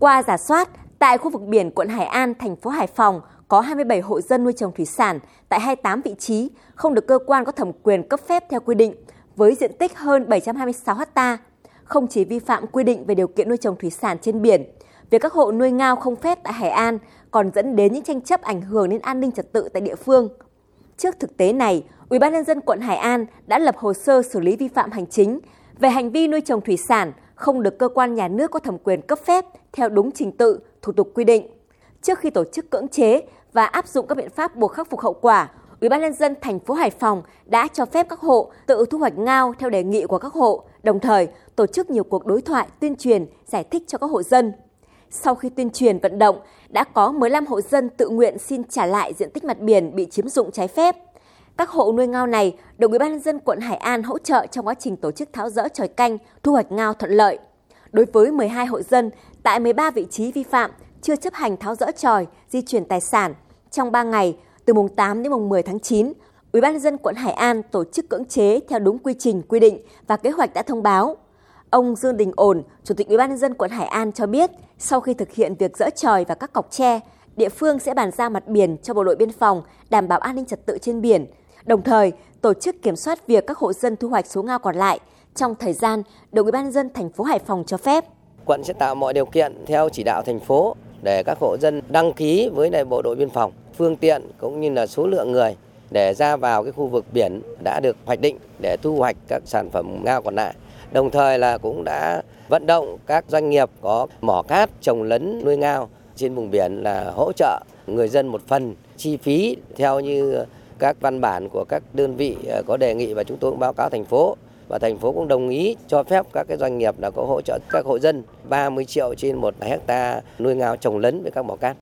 Qua giả soát, tại khu vực biển quận Hải An, thành phố Hải Phòng có 27 hộ dân nuôi trồng thủy sản tại 28 vị trí không được cơ quan có thẩm quyền cấp phép theo quy định với diện tích hơn 726 ha. Không chỉ vi phạm quy định về điều kiện nuôi trồng thủy sản trên biển, việc các hộ nuôi ngao không phép tại Hải An còn dẫn đến những tranh chấp ảnh hưởng đến an ninh trật tự tại địa phương. Trước thực tế này, Ủy ban nhân dân quận Hải An đã lập hồ sơ xử lý vi phạm hành chính về hành vi nuôi trồng thủy sản không được cơ quan nhà nước có thẩm quyền cấp phép theo đúng trình tự, thủ tục quy định. Trước khi tổ chức cưỡng chế và áp dụng các biện pháp buộc khắc phục hậu quả, Ủy ban nhân dân thành phố Hải Phòng đã cho phép các hộ tự thu hoạch ngao theo đề nghị của các hộ, đồng thời tổ chức nhiều cuộc đối thoại, tuyên truyền, giải thích cho các hộ dân. Sau khi tuyên truyền vận động, đã có 15 hộ dân tự nguyện xin trả lại diện tích mặt biển bị chiếm dụng trái phép. Các hộ nuôi ngao này được Ủy ban nhân dân quận Hải An hỗ trợ trong quá trình tổ chức tháo dỡ tròi canh, thu hoạch ngao thuận lợi. Đối với 12 hộ dân tại 13 vị trí vi phạm chưa chấp hành tháo dỡ tròi, di chuyển tài sản trong 3 ngày từ mùng 8 đến mùng 10 tháng 9, Ủy ban nhân dân quận Hải An tổ chức cưỡng chế theo đúng quy trình quy định và kế hoạch đã thông báo. Ông Dương Đình Ổn, Chủ tịch Ủy ban nhân dân quận Hải An cho biết, sau khi thực hiện việc dỡ tròi và các cọc tre, địa phương sẽ bàn giao mặt biển cho bộ đội biên phòng đảm bảo an ninh trật tự trên biển. Đồng thời, tổ chức kiểm soát việc các hộ dân thu hoạch số ngao còn lại trong thời gian được Ủy ban dân thành phố Hải Phòng cho phép. Quận sẽ tạo mọi điều kiện theo chỉ đạo thành phố để các hộ dân đăng ký với lại bộ đội biên phòng, phương tiện cũng như là số lượng người để ra vào cái khu vực biển đã được hoạch định để thu hoạch các sản phẩm ngao còn lại. Đồng thời là cũng đã vận động các doanh nghiệp có mỏ cát trồng lấn nuôi ngao trên vùng biển là hỗ trợ người dân một phần chi phí theo như các văn bản của các đơn vị ờ, có đề nghị và chúng tôi cũng báo cáo thành phố và thành phố cũng đồng ý cho phép các cái doanh nghiệp là có hỗ trợ các hộ dân 30 triệu trên một hecta nuôi ngao trồng lấn với các mỏ cát.